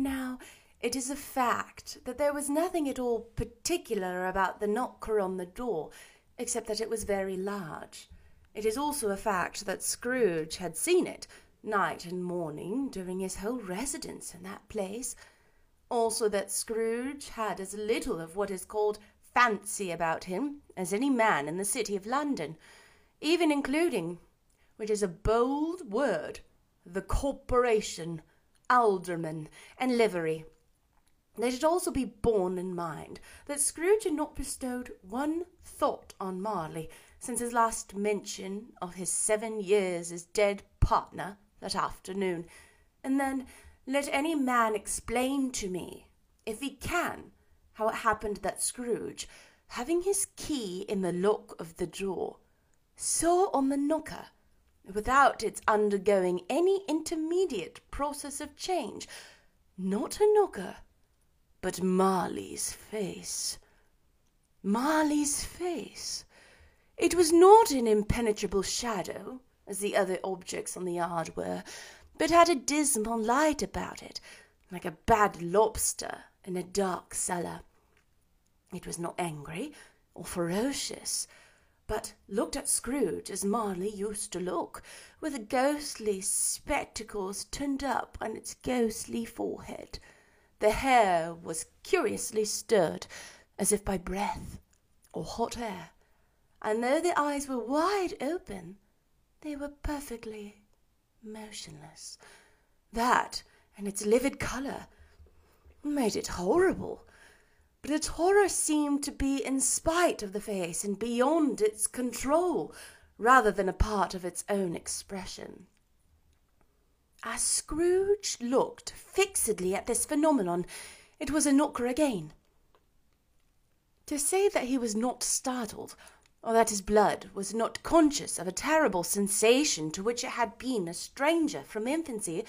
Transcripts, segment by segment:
Now, it is a fact that there was nothing at all particular about the knocker on the door, except that it was very large. It is also a fact that Scrooge had seen it, night and morning, during his whole residence in that place. Also that Scrooge had as little of what is called fancy about him as any man in the city of London, even including, which is a bold word, the corporation, aldermen, and livery. Let it also be borne in mind that Scrooge had not bestowed one thought on Marley since his last mention of his seven years as dead partner that afternoon. And then let any man explain to me, if he can, how it happened that Scrooge, having his key in the lock of the door, saw on the knocker, without its undergoing any intermediate process of change, not a knocker, but Marley's face. Marley's face. It was not an impenetrable shadow, as the other objects on the yard were, but had a dismal light about it, like a bad lobster in a dark cellar. It was not angry or ferocious, but looked at Scrooge as Marley used to look, with the ghostly spectacles turned up on its ghostly forehead. The hair was curiously stirred, as if by breath or hot air, and though the eyes were wide open, they were perfectly motionless. That, and its livid colour, made it horrible. But its horror seemed to be in spite of the face and beyond its control, rather than a part of its own expression. As Scrooge looked fixedly at this phenomenon, it was a knocker again. To say that he was not startled, or that his blood was not conscious of a terrible sensation to which it had been a stranger from infancy,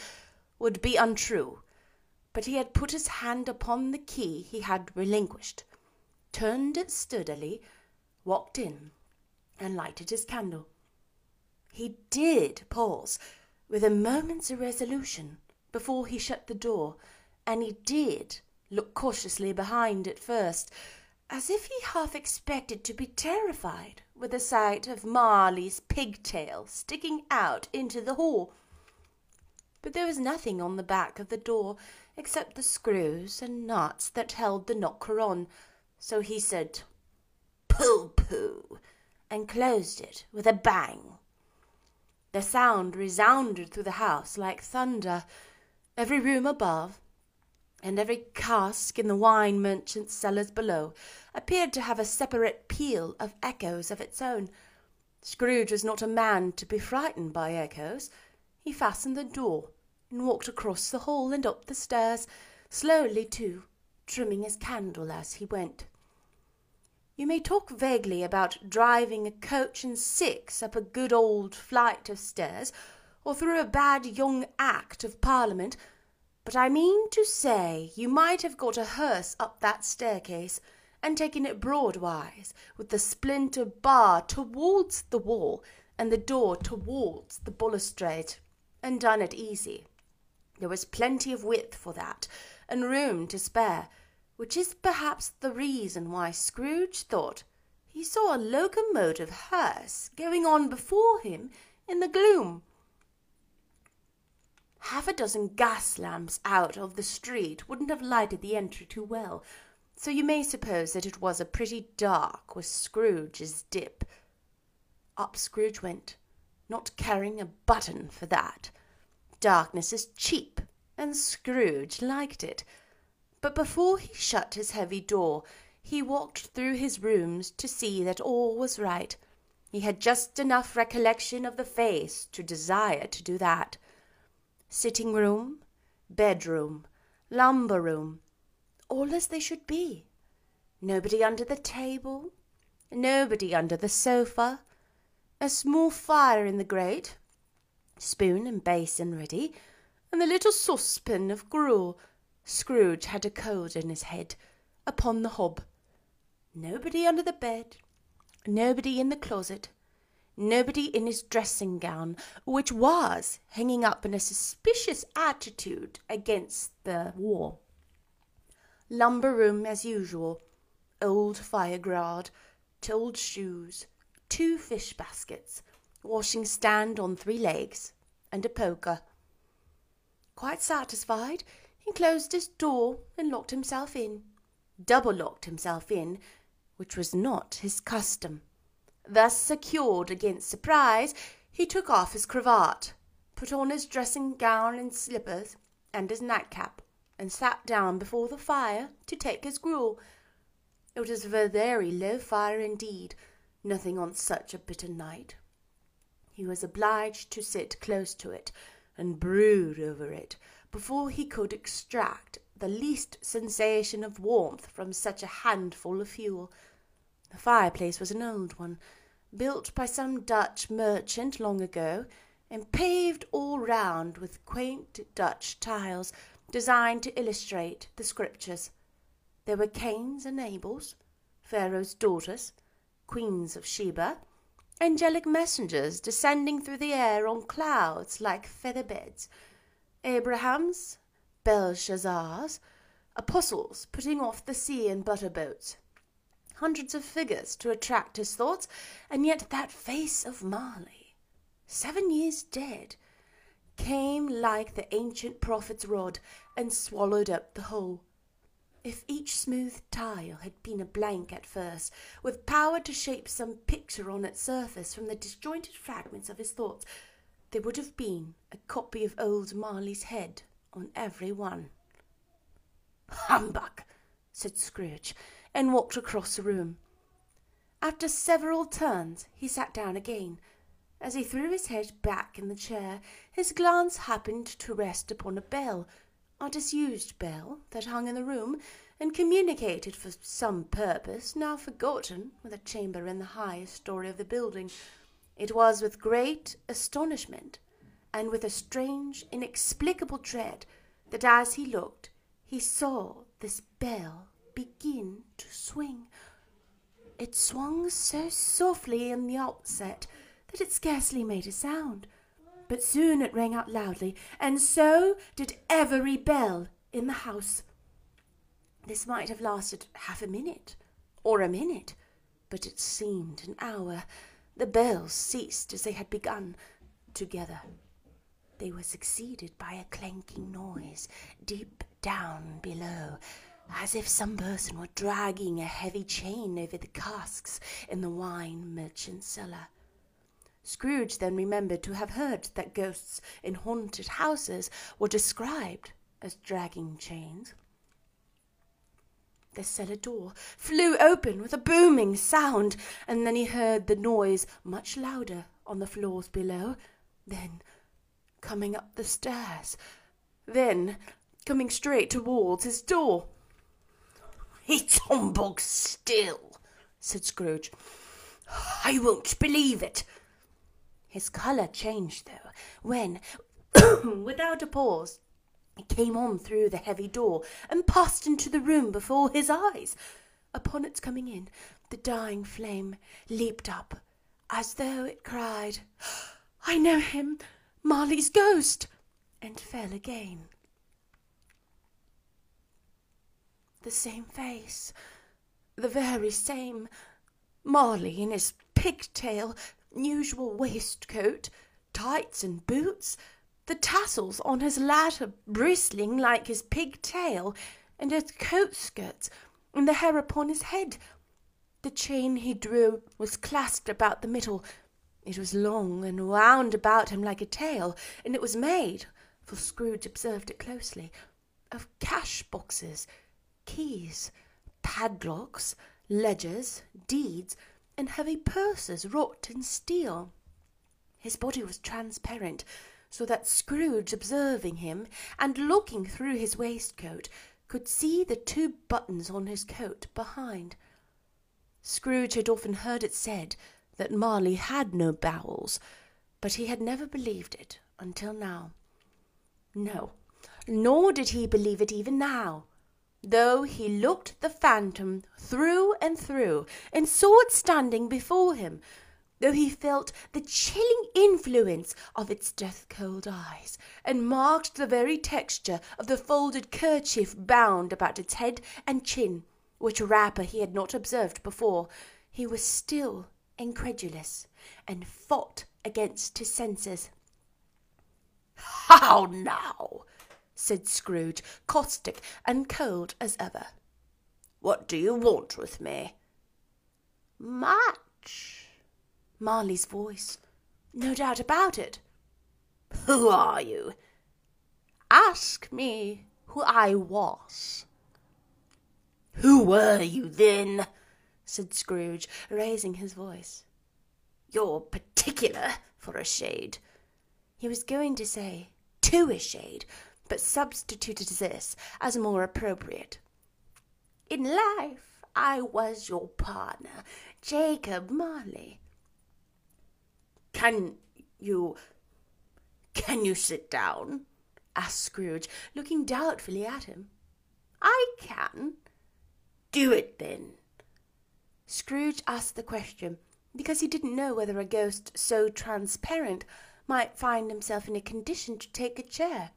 would be untrue. But he had put his hand upon the key he had relinquished, turned it sturdily, walked in, and lighted his candle. He did pause with a moment's irresolution before he shut the door, and he did look cautiously behind it first, as if he half expected to be terrified with the sight of Marley's pigtail sticking out into the hall. But there was nothing on the back of the door except the screws and nuts that held the knocker on, so he said, Pooh, pooh, and closed it with a bang. The sound resounded through the house like thunder. Every room above, and every cask in the wine merchant's cellars below, appeared to have a separate peal of echoes of its own. Scrooge was not a man to be frightened by echoes. He fastened the door, and walked across the hall and up the stairs, slowly too, trimming his candle as he went. You may talk vaguely about driving a coach and six up a good old flight of stairs, or through a bad young Act of Parliament, but I mean to say you might have got a hearse up that staircase, and taken it broadwise, with the splinter bar towards the wall, and the door towards the balustrade, and done it easy. There was plenty of width for that, and room to spare which is perhaps the reason why Scrooge thought he saw a locomotive hearse going on before him in the gloom. Half a dozen gas lamps out of the street wouldn't have lighted the entry too well, so you may suppose that it was a pretty dark with Scrooge's dip. Up Scrooge went, not caring a button for that. Darkness is cheap, and Scrooge liked it. But before he shut his heavy door, he walked through his rooms to see that all was right. He had just enough recollection of the face to desire to do that. Sitting room, bedroom, lumber room, all as they should be. Nobody under the table, nobody under the sofa, a small fire in the grate, spoon and basin ready, and the little saucepan of gruel Scrooge had a cold in his head, upon the hob. Nobody under the bed, nobody in the closet, nobody in his dressing gown, which was hanging up in a suspicious attitude against the wall. Lumber room as usual, old fire firegrad, told shoes, two fish baskets, washing stand on three legs, and a poker. Quite satisfied, he closed his door and locked himself in, double locked himself in, which was not his custom. Thus secured against surprise, he took off his cravat, put on his dressing gown and slippers, and his nightcap, and sat down before the fire to take his gruel. It was a very low fire indeed, nothing on such a bitter night. He was obliged to sit close to it and brood over it before he could extract the least sensation of warmth from such a handful of fuel. The fireplace was an old one, built by some Dutch merchant long ago, and paved all round with quaint Dutch tiles designed to illustrate the scriptures. There were Cains and Abels, Pharaoh's daughters, queens of Sheba, angelic messengers descending through the air on clouds like feather beds, Abrahams, Belshazzars, apostles putting off the sea in butter boats, hundreds of figures to attract his thoughts, and yet that face of Marley, seven years dead, came like the ancient prophet's rod and swallowed up the whole. If each smooth tile had been a blank at first, with power to shape some picture on its surface from the disjointed fragments of his thoughts, there would have been a copy of old Marley's head on every one. Humbug! said Scrooge, and walked across the room. After several turns, he sat down again. As he threw his head back in the chair, his glance happened to rest upon a bell, a disused bell that hung in the room, and communicated for some purpose, now forgotten, with a chamber in the highest story of the building. It was with great astonishment, and with a strange, inexplicable dread, that as he looked, he saw this bell begin to swing. It swung so softly in the outset that it scarcely made a sound, but soon it rang out loudly, and so did every bell in the house. This might have lasted half a minute, or a minute, but it seemed an hour. The bells ceased as they had begun, together. They were succeeded by a clanking noise deep down below, as if some person were dragging a heavy chain over the casks in the wine merchant's cellar. Scrooge then remembered to have heard that ghosts in haunted houses were described as dragging chains. The cellar door flew open with a booming sound, and then he heard the noise much louder on the floors below, then coming up the stairs, then coming straight towards his door. It's humbug still, said Scrooge. I won't believe it. His colour changed, though, when, without a pause, he came on through the heavy door and passed into the room before his eyes. Upon its coming in, the dying flame leaped up, as though it cried, I know him, Marley's ghost, and fell again. The same face, the very same, Marley in his pigtail, usual waistcoat, tights and boots, the tassels on his latter bristling like his pigtail, and his coat skirts, and the hair upon his head. The chain he drew was clasped about the middle. It was long and wound about him like a tail, and it was made, for Scrooge observed it closely, of cash boxes, keys, padlocks, ledgers, deeds, and heavy purses wrought in steel. His body was transparent, so that Scrooge, observing him, and looking through his waistcoat, could see the two buttons on his coat behind. Scrooge had often heard it said that Marley had no bowels, but he had never believed it until now. No, nor did he believe it even now though he looked the phantom through and through, and saw it standing before him, though he felt the chilling influence of its death cold eyes, and marked the very texture of the folded kerchief bound about its head and chin, which wrapper he had not observed before, he was still incredulous, and fought against his senses. How now? Said Scrooge, caustic and cold as ever. What do you want with me? Much. Marley's voice. No doubt about it. Who are you? Ask me who I was. Who were you then? said Scrooge, raising his voice. You're particular for a shade. He was going to say to a shade, but substituted this as more appropriate. In life, I was your partner, Jacob Marley. Can you. can you sit down? asked Scrooge, looking doubtfully at him. I can. Do it then. Scrooge asked the question because he didn't know whether a ghost so transparent might find himself in a condition to take a chair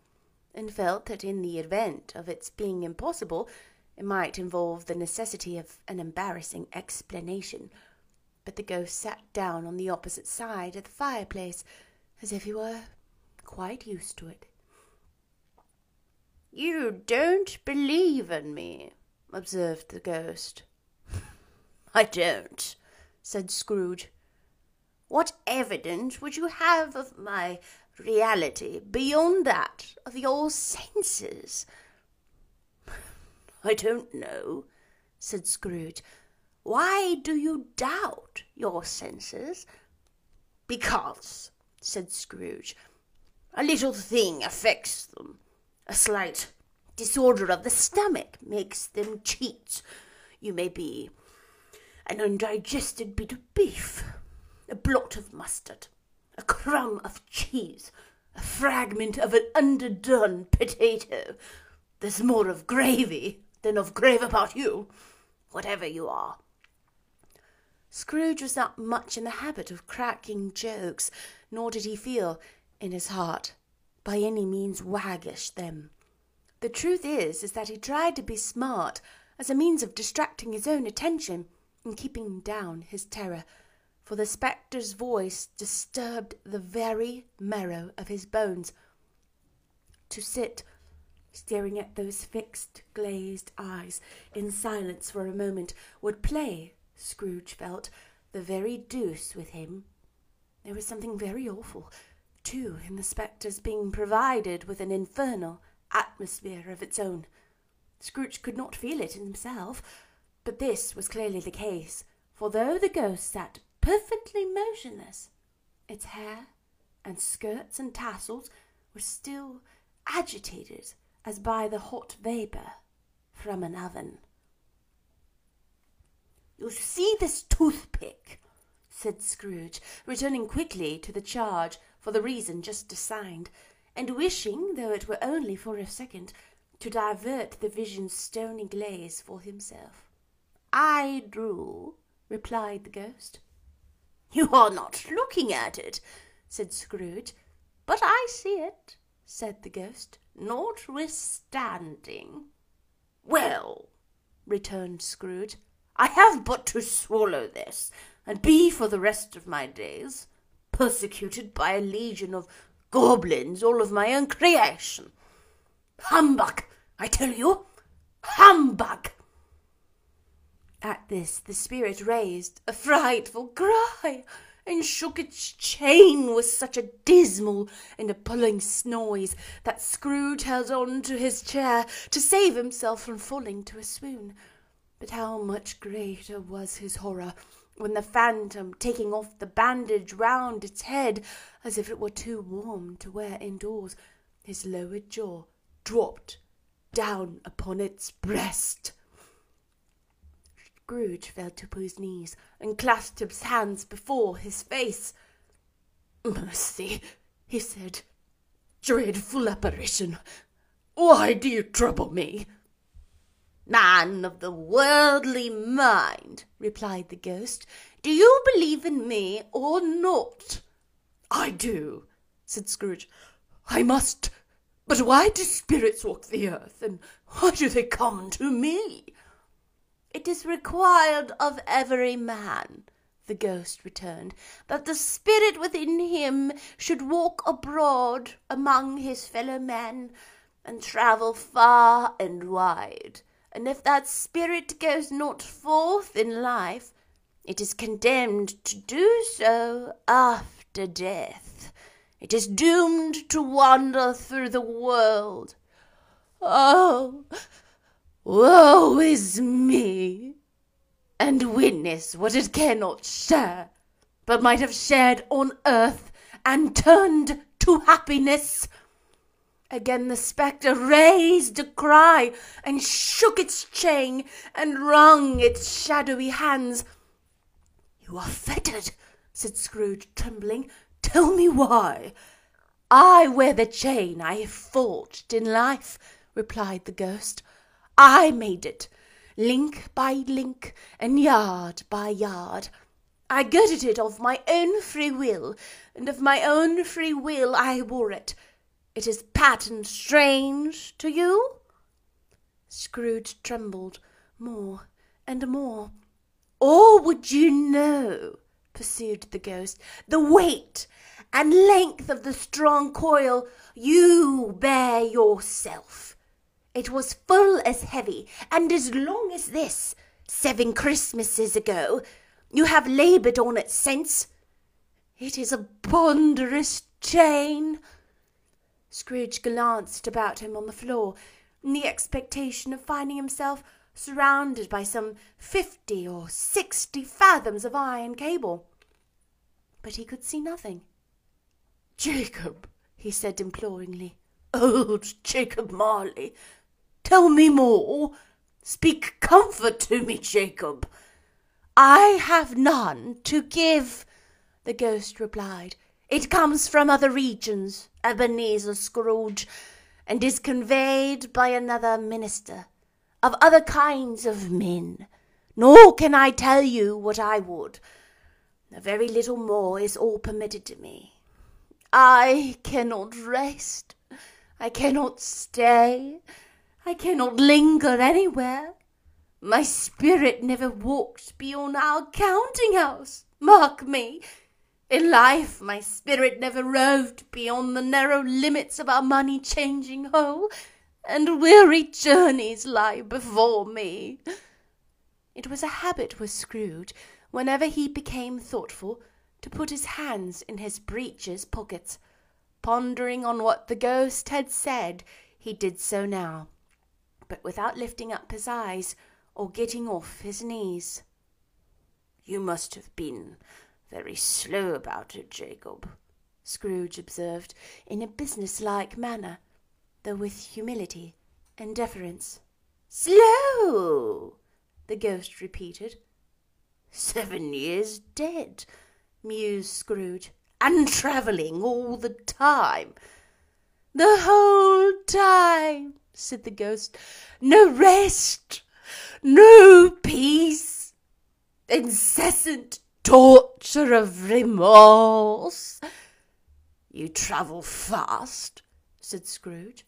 and felt that in the event of its being impossible, it might involve the necessity of an embarrassing explanation. But the ghost sat down on the opposite side of the fireplace, as if he were quite used to it. You don't believe in me, observed the ghost. I don't, said Scrooge. What evidence would you have of my reality beyond that of your senses? I don't know, said Scrooge. Why do you doubt your senses? Because, said Scrooge, a little thing affects them. A slight disorder of the stomach makes them cheat. You may be an undigested bit of beef, a blot of mustard, a crumb of cheese, a fragment of an underdone potato. There's more of gravy than of grave about you, whatever you are. Scrooge was not much in the habit of cracking jokes, nor did he feel, in his heart, by any means waggish them. The truth is, is that he tried to be smart as a means of distracting his own attention and keeping down his terror for the spectre's voice disturbed the very marrow of his bones. To sit staring at those fixed, glazed eyes in silence for a moment would play, Scrooge felt, the very deuce with him. There was something very awful, too, in the spectre's being provided with an infernal atmosphere of its own. Scrooge could not feel it himself, but this was clearly the case, for though the ghost sat perfectly motionless. Its hair and skirts and tassels were still agitated as by the hot vapour from an oven. You see this toothpick, said Scrooge, returning quickly to the charge for the reason just assigned, and wishing, though it were only for a second, to divert the vision's stony glaze for himself. I do, replied the ghost. You are not looking at it, said Scrooge. But I see it, said the ghost, notwithstanding. Well, returned Scrooge, I have but to swallow this, and be for the rest of my days persecuted by a legion of goblins, all of my own creation. Humbug, I tell you, humbug! At this the spirit raised a frightful cry and shook its chain with such a dismal and appalling noise that Scrooge held on to his chair to save himself from falling to a swoon. But how much greater was his horror when the phantom, taking off the bandage round its head as if it were too warm to wear indoors, his lower jaw dropped down upon its breast. Scrooge fell to his knees and clasped his hands before his face. Mercy, he said. Dreadful apparition. Why do you trouble me? Man of the worldly mind, replied the ghost, Do you believe in me or not? I do, said Scrooge. I must. But why do spirits walk the earth, and why do they come to me? It is required of every man, the ghost returned, that the spirit within him should walk abroad among his fellow men, and travel far and wide. And if that spirit goes not forth in life, it is condemned to do so after death. It is doomed to wander through the world. Oh, woe is me! And witness what it cannot share, but might have shared on earth and turned to happiness. Again the spectre raised a cry and shook its chain and wrung its shadowy hands. You are fettered, said Scrooge, trembling. Tell me why. I wear the chain I have forged in life, replied the ghost. I made it, link by link and yard by yard. I girded it of my own free will, and of my own free will I wore it. It is patterned strange to you? Scrooge trembled more and more. Or would you know, pursued the ghost, the weight and length of the strong coil you bear yourself? It was full as heavy and as long as this, seven Christmases ago. You have laboured on it since. It is a ponderous chain. Scrooge glanced about him on the floor in the expectation of finding himself surrounded by some fifty or sixty fathoms of iron cable. But he could see nothing. Jacob, he said imploringly, old Jacob Marley, tell me more. Speak comfort to me, Jacob. I have none to give, the ghost replied. It comes from other regions, Ebenezer Scrooge, and is conveyed by another minister, of other kinds of men. Nor can I tell you what I would. A very little more is all permitted to me. I cannot rest. I cannot stay. I cannot linger anywhere. My spirit never walked beyond our counting house. Mark me. In life, my spirit never roved beyond the narrow limits of our money changing hole, and weary journeys lie before me. It was a habit with Scrooge, whenever he became thoughtful, to put his hands in his breeches pockets. Pondering on what the ghost had said, he did so now, but without lifting up his eyes or getting off his knees. You must have been very slow about it, Jacob, Scrooge observed in a business-like manner, though with humility and deference. Slow, the ghost repeated. Seven years dead, mused Scrooge, and travelling all the time. The whole time, said the ghost. No rest, no peace, incessant torture of remorse. You travel fast, said Scrooge.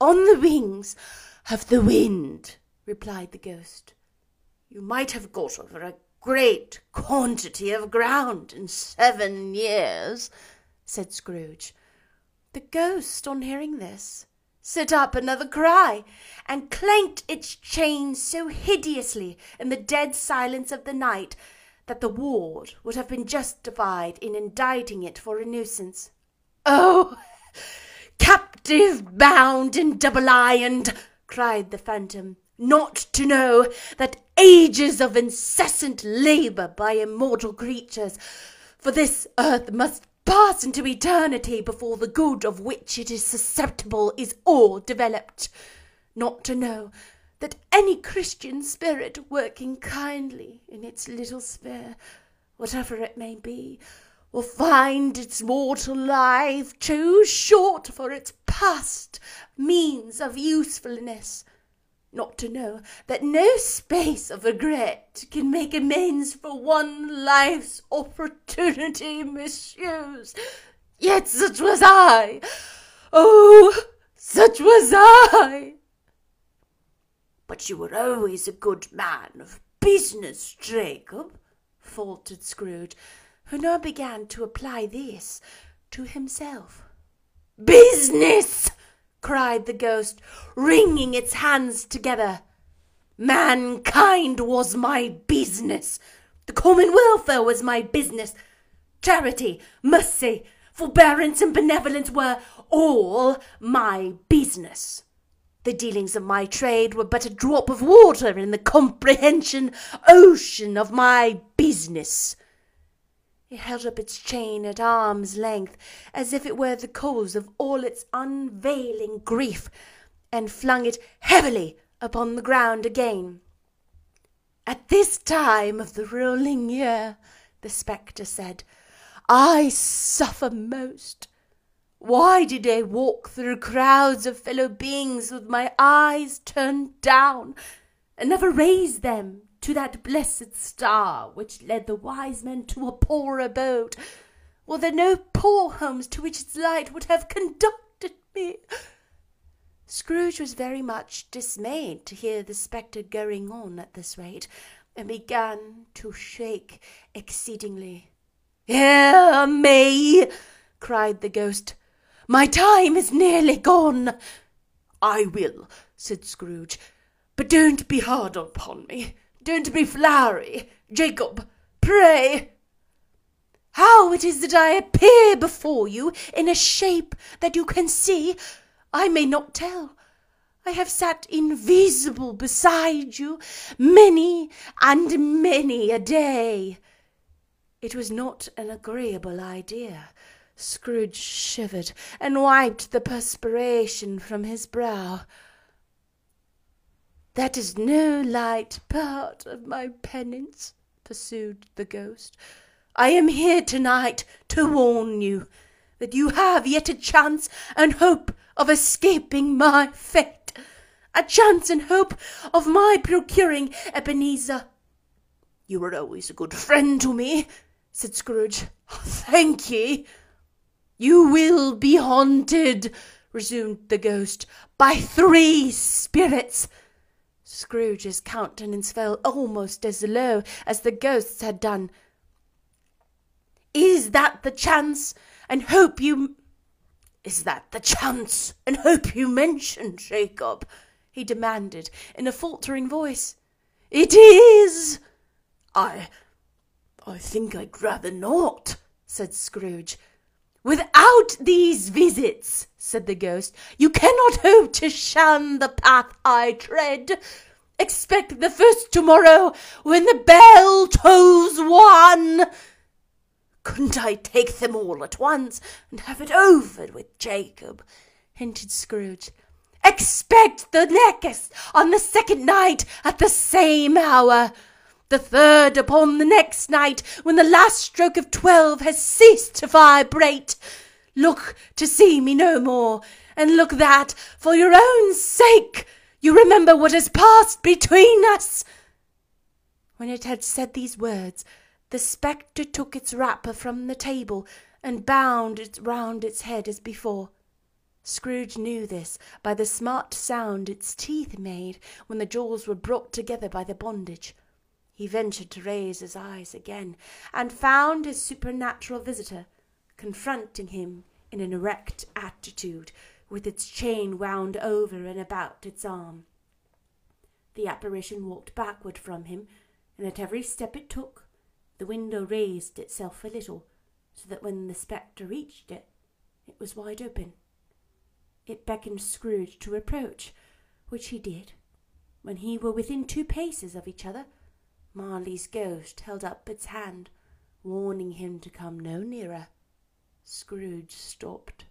On the wings of the wind, replied the ghost. You might have got over a great quantity of ground in seven years, said Scrooge. The ghost, on hearing this, set up another cry, and clanked its chains so hideously in the dead silence of the night that the ward would have been justified in indicting it for a nuisance. Oh, captive bound and double ironed, cried the phantom, not to know that ages of incessant labour by immortal creatures for this earth must pass into eternity before the good of which it is susceptible is all developed, not to know that any Christian spirit working kindly in its little sphere, whatever it may be, will find its mortal life too short for its past means of usefulness, not to know that no space of regret can make amends for one life's opportunity misused. Yet such was I. Oh, such was I. But you were always a good man of business, Jacob, faltered Scrooge, who now began to apply this to himself. Business! Cried the ghost, wringing its hands together. Mankind was my business. The common welfare was my business. Charity, mercy, forbearance, and benevolence were all my business. The dealings of my trade were but a drop of water in the comprehension ocean of my business. It held up its chain at arm's length, as if it were the cause of all its unveiling grief, and flung it heavily upon the ground again. At this time of the rolling year, the spectre said, I suffer most. Why did I walk through crowds of fellow beings with my eyes turned down, and never raise them to that blessed star which led the wise men to a poor abode, were there no poor homes to which its light would have conducted me? Scrooge was very much dismayed to hear the spectre going on at this rate, and began to shake exceedingly. Hear me! cried the ghost. My time is nearly gone. I will, said Scrooge, but don't be hard upon me. Don't be flowery. Jacob, pray. How it is that I appear before you in a shape that you can see, I may not tell. I have sat invisible beside you many and many a day. It was not an agreeable idea. Scrooge shivered and wiped the perspiration from his brow. That is no light part of my penance, pursued the ghost. I am here tonight to warn you that you have yet a chance and hope of escaping my fate, a chance and hope of my procuring Ebenezer. You were always a good friend to me, said Scrooge. Thank ye. You will be haunted, resumed the ghost, by three spirits Scrooge's countenance fell almost as low as the ghost's had done. Is that the chance and hope you is that the chance and hope you mentioned, Jacob? he demanded in a faltering voice. It is. I I think I'd rather not, said Scrooge. Without these visits, said the ghost, you cannot hope to shun the path I tread. Expect the first tomorrow when the bell tolls one. Couldn't I take them all at once and have it over with Jacob? hinted Scrooge. Expect the next on the second night at the same hour the third upon the next night, when the last stroke of twelve has ceased to vibrate. Look to see me no more, and look that, for your own sake, you remember what has passed between us. When it had said these words, the spectre took its wrapper from the table and bound it round its head as before. Scrooge knew this by the smart sound its teeth made when the jaws were brought together by the bondage. He ventured to raise his eyes again, and found his supernatural visitor confronting him in an erect attitude, with its chain wound over and about its arm. The apparition walked backward from him, and at every step it took, the window raised itself a little, so that when the spectre reached it, it was wide open. It beckoned Scrooge to approach, which he did. When he were within two paces of each other, Marley's ghost held up its hand, warning him to come no nearer. Scrooge stopped.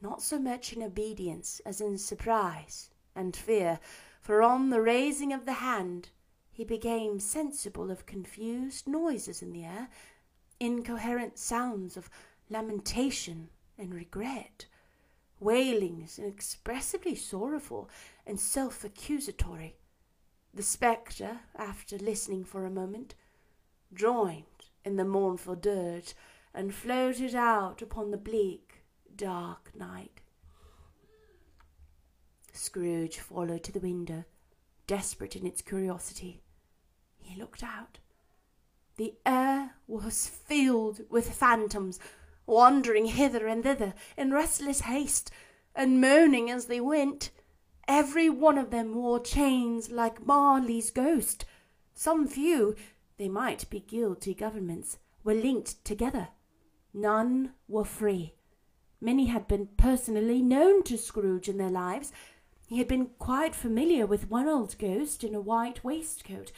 Not so much in obedience as in surprise and fear, for on the raising of the hand he became sensible of confused noises in the air, incoherent sounds of lamentation and regret. wailings inexpressibly sorrowful and self accusatory. The spectre, after listening for a moment, joined in the mournful dirge and floated out upon the bleak, dark night. Scrooge followed to the window, desperate in its curiosity. He looked out. The air was filled with phantoms, wandering hither and thither in restless haste, and moaning as they went. Every one of them wore chains like Marley's ghost. Some few, they might be guilty governments, were linked together. None were free. Many had been personally known to Scrooge in their lives. He had been quite familiar with one old ghost in a white waistcoat,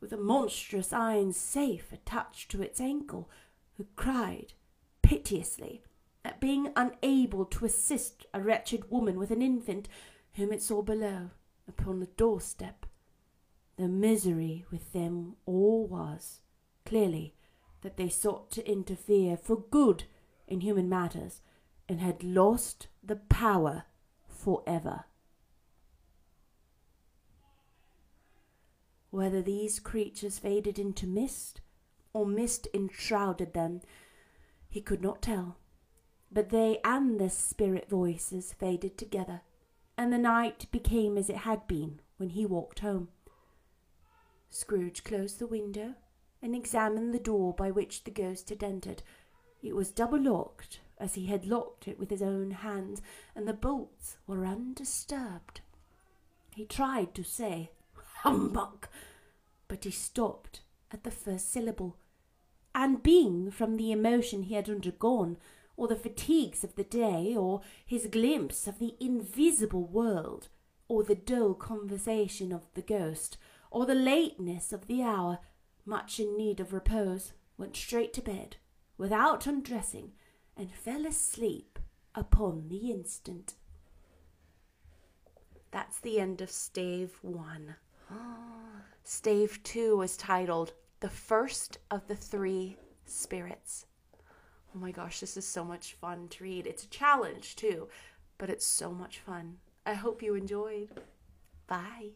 with a monstrous iron safe attached to its ankle, who cried piteously at being unable to assist a wretched woman with an infant whom it saw below upon the doorstep. The misery with them all was, clearly, that they sought to interfere for good in human matters and had lost the power forever. Whether these creatures faded into mist or mist enshrouded them, he could not tell. But they and the spirit voices faded together, and the night became as it had been when he walked home. Scrooge closed the window and examined the door by which the ghost had entered. It was double locked, as he had locked it with his own hands, and the bolts were undisturbed. He tried to say, Humbug! But he stopped at the first syllable, and being from the emotion he had undergone, or the fatigues of the day, or his glimpse of the invisible world, or the dull conversation of the ghost, or the lateness of the hour, much in need of repose, went straight to bed, without undressing, and fell asleep upon the instant. That's the end of stave one. Stave two was titled The First of the Three Spirits. Oh my gosh, this is so much fun to read. It's a challenge too, but it's so much fun. I hope you enjoyed. Bye.